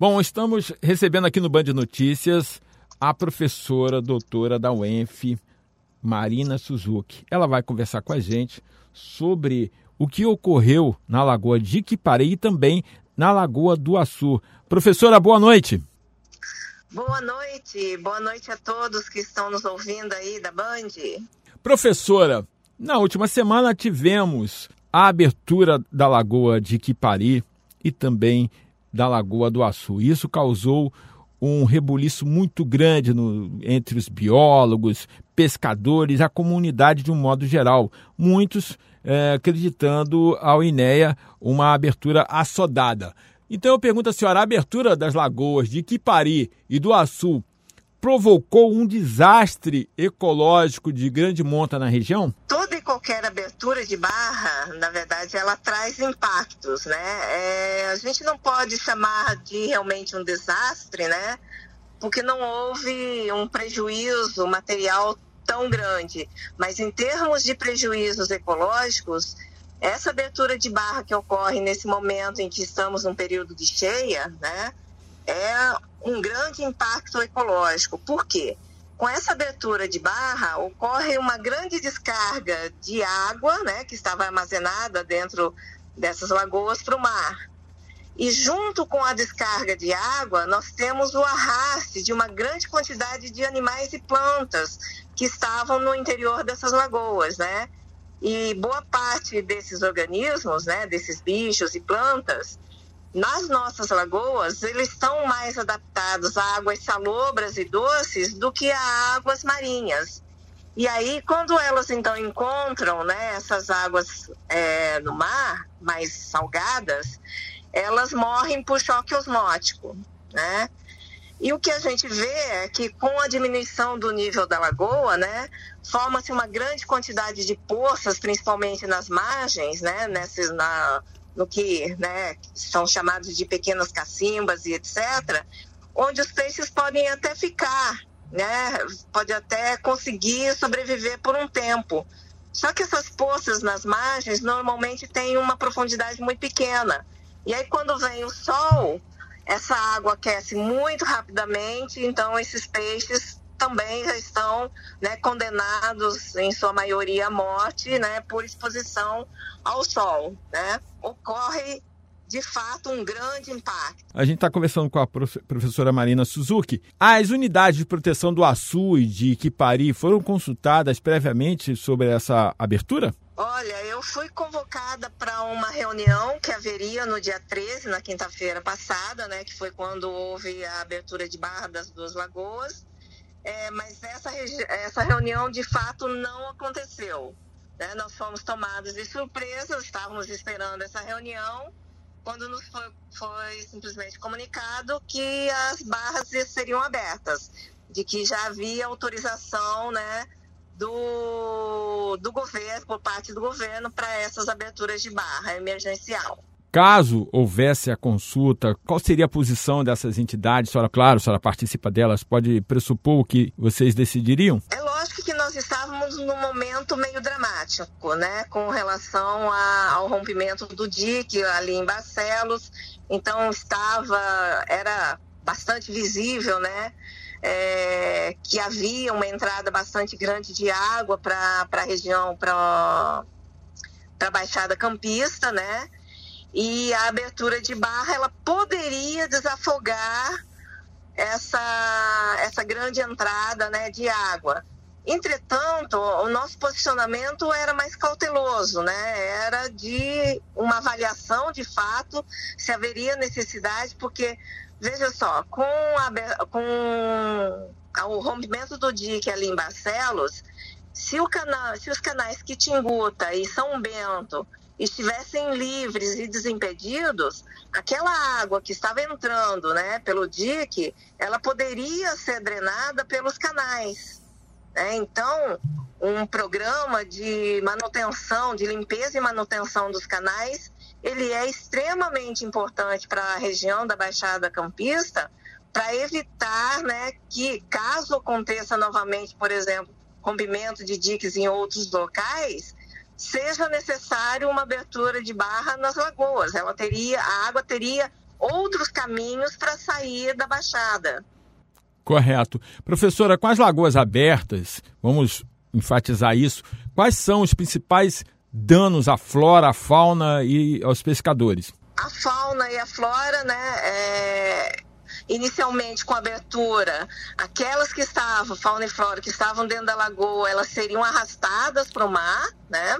Bom, estamos recebendo aqui no Band Notícias a professora doutora da UENF, Marina Suzuki. Ela vai conversar com a gente sobre o que ocorreu na Lagoa de Iquiparei e também na Lagoa do Açu. Professora, boa noite. Boa noite, boa noite a todos que estão nos ouvindo aí da Band. Professora, na última semana tivemos a abertura da Lagoa de Iquipari e também da Lagoa do Açu. Isso causou um rebuliço muito grande no, entre os biólogos, pescadores, a comunidade de um modo geral. Muitos é, acreditando ao INEA uma abertura assodada. Então eu pergunto à senhora, a abertura das lagoas de Quipari e do Açu provocou um desastre ecológico de grande monta na região? Toda e qualquer abertura de barra, na verdade, ela traz impactos, né? É, a gente não pode chamar de realmente um desastre, né? Porque não houve um prejuízo material tão grande. Mas em termos de prejuízos ecológicos, essa abertura de barra que ocorre nesse momento em que estamos num período de cheia, né, é um grande impacto ecológico. Por quê? Com essa abertura de barra, ocorre uma grande descarga de água, né, que estava armazenada dentro dessas lagoas para o mar. E junto com a descarga de água, nós temos o arraste de uma grande quantidade de animais e plantas que estavam no interior dessas lagoas, né? E boa parte desses organismos, né, desses bichos e plantas, nas nossas lagoas, eles estão mais adaptados a águas salobras e doces do que a águas marinhas. E aí, quando elas então encontram né, essas águas é, no mar, mais salgadas, elas morrem por choque osmótico, né? E o que a gente vê é que com a diminuição do nível da lagoa, né, forma-se uma grande quantidade de poças, principalmente nas margens, né, nessas, na, no que né, são chamados de pequenas cacimbas e etc., onde os peixes podem até ficar, né, pode até conseguir sobreviver por um tempo. Só que essas poças nas margens normalmente têm uma profundidade muito pequena. E aí, quando vem o sol, essa água aquece muito rapidamente, então esses peixes também já estão né, condenados, em sua maioria, à morte né, por exposição ao sol. Né? Ocorre de fato um grande impacto. A gente está conversando com a professora Marina Suzuki. As unidades de proteção do Açu e de Iquipari foram consultadas previamente sobre essa abertura? Olha, eu fui convocada para uma reunião que haveria no dia 13, na quinta-feira passada, né, que foi quando houve a abertura de Barra das Duas Lagoas. É, mas essa, essa reunião de fato não aconteceu. Né? Nós fomos tomados de surpresa, estávamos esperando essa reunião quando nos foi, foi simplesmente comunicado que as barras seriam abertas, de que já havia autorização, né, do, do governo, por parte do governo, para essas aberturas de barra emergencial. Caso houvesse a consulta, qual seria a posição dessas entidades? A senhora, claro, a senhora participa delas, pode pressupor o que vocês decidiriam? É lógico que nós estávamos num momento meio dramático, né, com relação a, ao rompimento do dique ali em Barcelos. Então estava, era bastante visível, né, é, que havia uma entrada bastante grande de água para a região, para a Baixada Campista, né? E a abertura de barra ela poderia desafogar essa, essa grande entrada né, de água. Entretanto, o nosso posicionamento era mais cauteloso, né? Era de uma avaliação de fato se haveria necessidade, porque, veja só, com, a, com o rompimento do dique ali em Barcelos, se, o canal, se os canais Quitinguta e São Bento estivessem livres e desimpedidos, aquela água que estava entrando né, pelo dique, ela poderia ser drenada pelos canais. Né? Então, um programa de manutenção, de limpeza e manutenção dos canais, ele é extremamente importante para a região da Baixada Campista, para evitar né, que, caso aconteça novamente, por exemplo, rompimento de diques em outros locais, seja necessário uma abertura de barra nas lagoas. Ela teria, a água teria outros caminhos para sair da Baixada. Correto. Professora, com as lagoas abertas, vamos enfatizar isso, quais são os principais danos à flora, à fauna e aos pescadores? A fauna e a flora, né, é, inicialmente com abertura, aquelas que estavam, fauna e flora, que estavam dentro da lagoa, elas seriam arrastadas para o mar, né?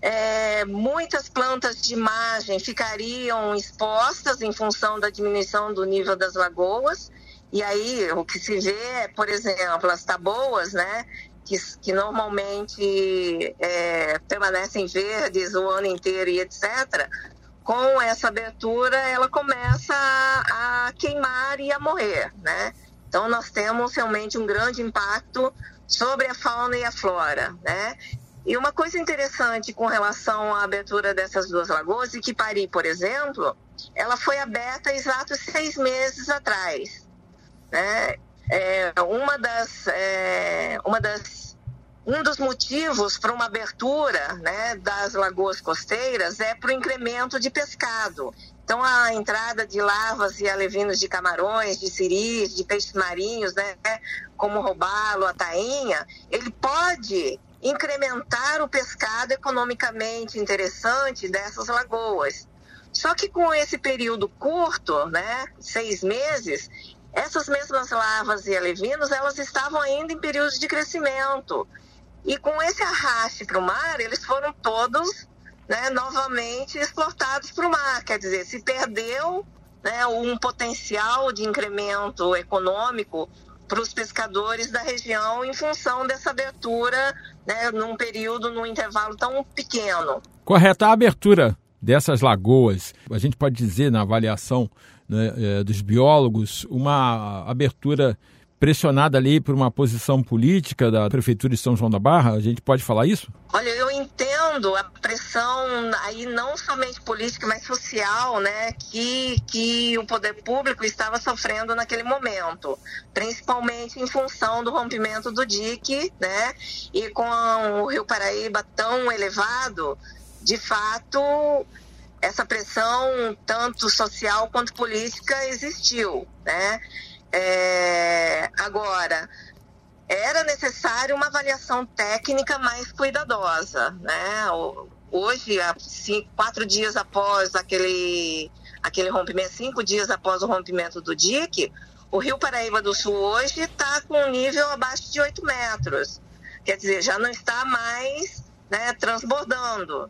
É, muitas plantas de margem ficariam expostas em função da diminuição do nível das lagoas. E aí, o que se vê é, por exemplo, as taboas, né? Que, que normalmente é, permanecem verdes o ano inteiro e etc com essa abertura, ela começa a, a queimar e a morrer, né? Então, nós temos realmente um grande impacto sobre a fauna e a flora, né? E uma coisa interessante com relação à abertura dessas duas lagoas, Iquipari, por exemplo, ela foi aberta exatos seis meses atrás. Né? É, uma, das, é, uma das um dos motivos para uma abertura né, das lagoas costeiras é para o incremento de pescado. Então, a entrada de larvas e alevinos de camarões, de siris, de peixes marinhos, né, como o robalo, a tainha, ele pode incrementar o pescado economicamente interessante dessas lagoas. Só que com esse período curto, né, seis meses, essas mesmas larvas e alevinos, elas estavam ainda em períodos de crescimento. E com esse arraste para o mar, eles foram todos né, novamente exportados para o mar. Quer dizer, se perdeu né, um potencial de incremento econômico para os pescadores da região em função dessa abertura né, num período, num intervalo tão pequeno. Correto. A abertura dessas lagoas, a gente pode dizer na avaliação né, é, dos biólogos, uma abertura pressionada ali por uma posição política da Prefeitura de São João da Barra? A gente pode falar isso? Olha, eu entendo a pressão aí não somente política, mas social, né, que, que o poder público estava sofrendo naquele momento, principalmente em função do rompimento do dique, né, e com o Rio Paraíba tão elevado, de fato, essa pressão, tanto social quanto política, existiu, né? É, agora, era necessário uma avaliação técnica mais cuidadosa, né? Hoje, quatro dias após aquele, aquele rompimento, cinco dias após o rompimento do dique, o Rio Paraíba do Sul hoje está com um nível abaixo de 8 metros. Quer dizer, já não está mais né, transbordando.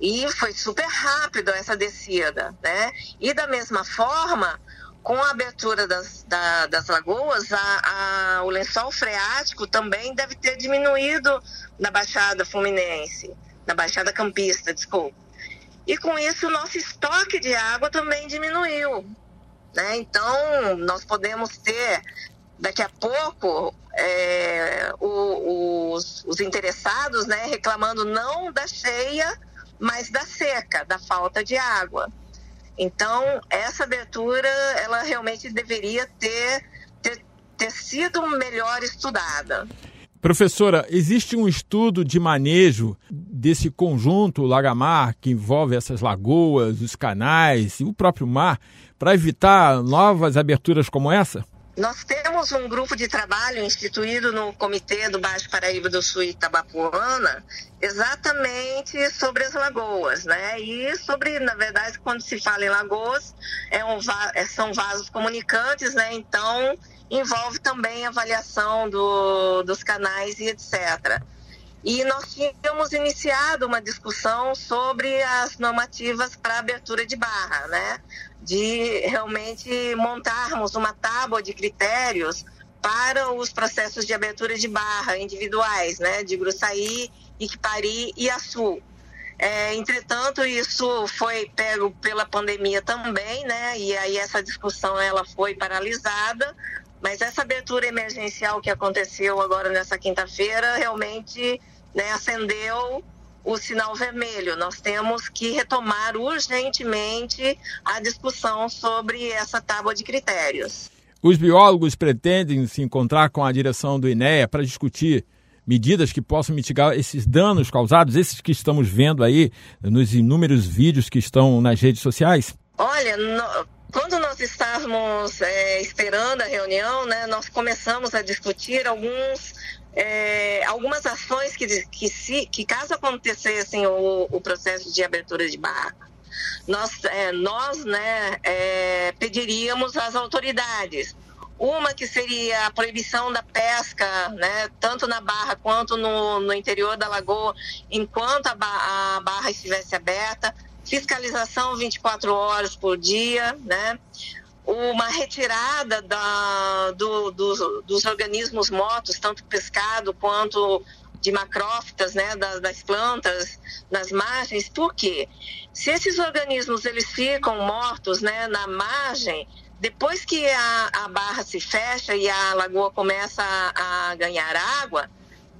E foi super rápido essa descida, né? E da mesma forma, com a abertura das, da, das lagoas, a, a, o lençol freático também deve ter diminuído na Baixada Fluminense, na Baixada Campista, desculpa. E com isso o nosso estoque de água também diminuiu. Né? Então, nós podemos ter daqui a pouco é, o, os, os, interessados né, reclamando não da cheia, mas da seca, da falta de água. Então, essa abertura, ela realmente deveria ter, ter, ter sido melhor estudada. Professora, existe um estudo de manejo desse conjunto lagamar que envolve essas lagoas, os canais e o próprio mar para evitar novas aberturas como essa? Nós temos um grupo de trabalho instituído no Comitê do Baixo Paraíba do Sul Itabapuana, exatamente sobre as lagoas, né? E sobre, na verdade, quando se fala em lagoas, é um, é, são vasos comunicantes, né? Então, envolve também avaliação do, dos canais e etc. E nós tínhamos iniciado uma discussão sobre as normativas para abertura de barra, né? De realmente montarmos uma tábua de critérios para os processos de abertura de barra individuais, né? De Gruçaí, Iquipari e Açu. É, entretanto, isso foi pego pela pandemia também, né? E aí essa discussão ela foi paralisada, mas essa abertura emergencial que aconteceu agora nessa quinta-feira realmente né, acendeu o sinal vermelho. Nós temos que retomar urgentemente a discussão sobre essa tábua de critérios. Os biólogos pretendem se encontrar com a direção do INEA para discutir medidas que possam mitigar esses danos causados, esses que estamos vendo aí nos inúmeros vídeos que estão nas redes sociais? Olha, no, quando nós estávamos é, esperando a reunião, né, nós começamos a discutir alguns, é, algumas ações que, que, se, que caso acontecessem o, o processo de abertura de barra, nós, é, nós né, é, pediríamos às autoridades uma que seria a proibição da pesca, né, tanto na barra quanto no, no interior da lagoa, enquanto a, a barra estivesse aberta. Fiscalização 24 horas por dia, né? uma retirada da, do, do, dos organismos mortos, tanto pescado quanto de macrófitas, né, das, das, plantas, nas margens. Por quê? Se esses organismos eles ficam mortos, né, na margem, depois que a, a barra se fecha e a lagoa começa a, a ganhar água,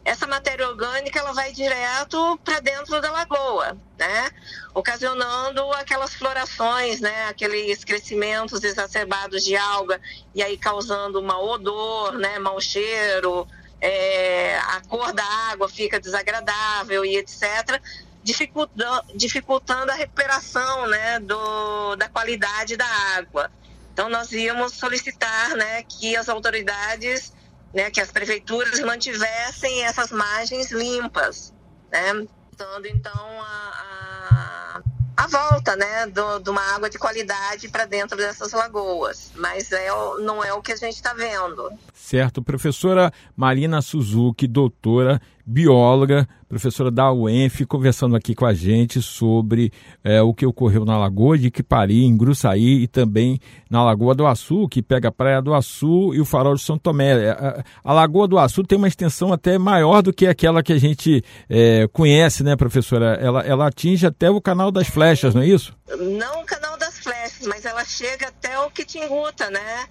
essa matéria orgânica ela vai direto para dentro da lagoa, né? Ocasionando aquelas florações, né? Aqueles crescimentos exacerbados de alga e aí causando mau odor, né? Mau cheiro, é, a cor da água fica desagradável e etc. Dificultando, dificultando a recuperação, né? Do, da qualidade da água. Então, nós íamos solicitar né, que as autoridades, né, que as prefeituras mantivessem essas margens limpas, né, dando então a, a, a volta né, do, de uma água de qualidade para dentro dessas lagoas. Mas é, não é o que a gente está vendo. Certo. Professora Marina Suzuki, doutora bióloga, professora da UENF, conversando aqui com a gente sobre é, o que ocorreu na Lagoa de Iquipari, em Gruçaí e também na Lagoa do Açu, que pega a Praia do Açu e o Farol de São Tomé. A, é, a Lagoa do Açu tem uma extensão até maior do que aquela que a gente é, conhece, né, professora? Ela, ela atinge até o Canal das Flechas, não é isso? Não o Canal das Flechas, mas ela chega até o Quitinguta, né?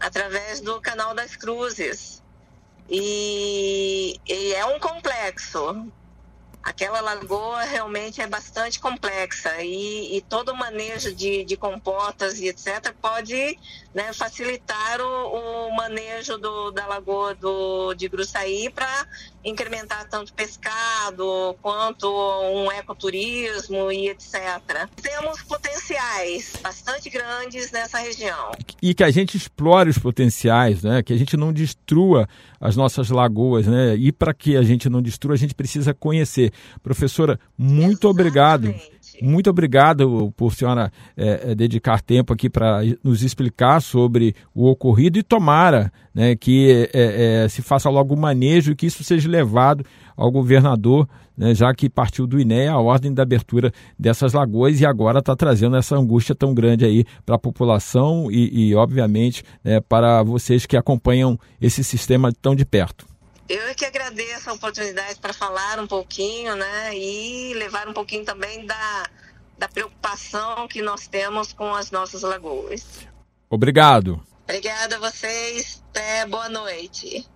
Através do Canal das Cruzes. E, e é um complexo. Aquela lagoa realmente é bastante complexa e, e todo o manejo de, de comportas e etc. pode né, facilitar o, o manejo do, da lagoa do, de Gruçaí para incrementar tanto pescado quanto um ecoturismo e etc. Temos potenciais bastante grandes nessa região. E que a gente explore os potenciais, né? que a gente não destrua as nossas lagoas. Né? E para que a gente não destrua, a gente precisa conhecer. Professora, muito Exatamente. obrigado. Muito obrigado por senhora é, dedicar tempo aqui para nos explicar sobre o ocorrido e tomara né, que é, é, se faça logo o manejo e que isso seja levado ao governador, né, já que partiu do INE a ordem da abertura dessas lagoas e agora está trazendo essa angústia tão grande aí para a população e, e obviamente, né, para vocês que acompanham esse sistema tão de perto. Eu é que agradeço a oportunidade para falar um pouquinho, né, e levar um pouquinho também da, da preocupação que nós temos com as nossas lagoas. Obrigado. Obrigada a vocês. Até boa noite.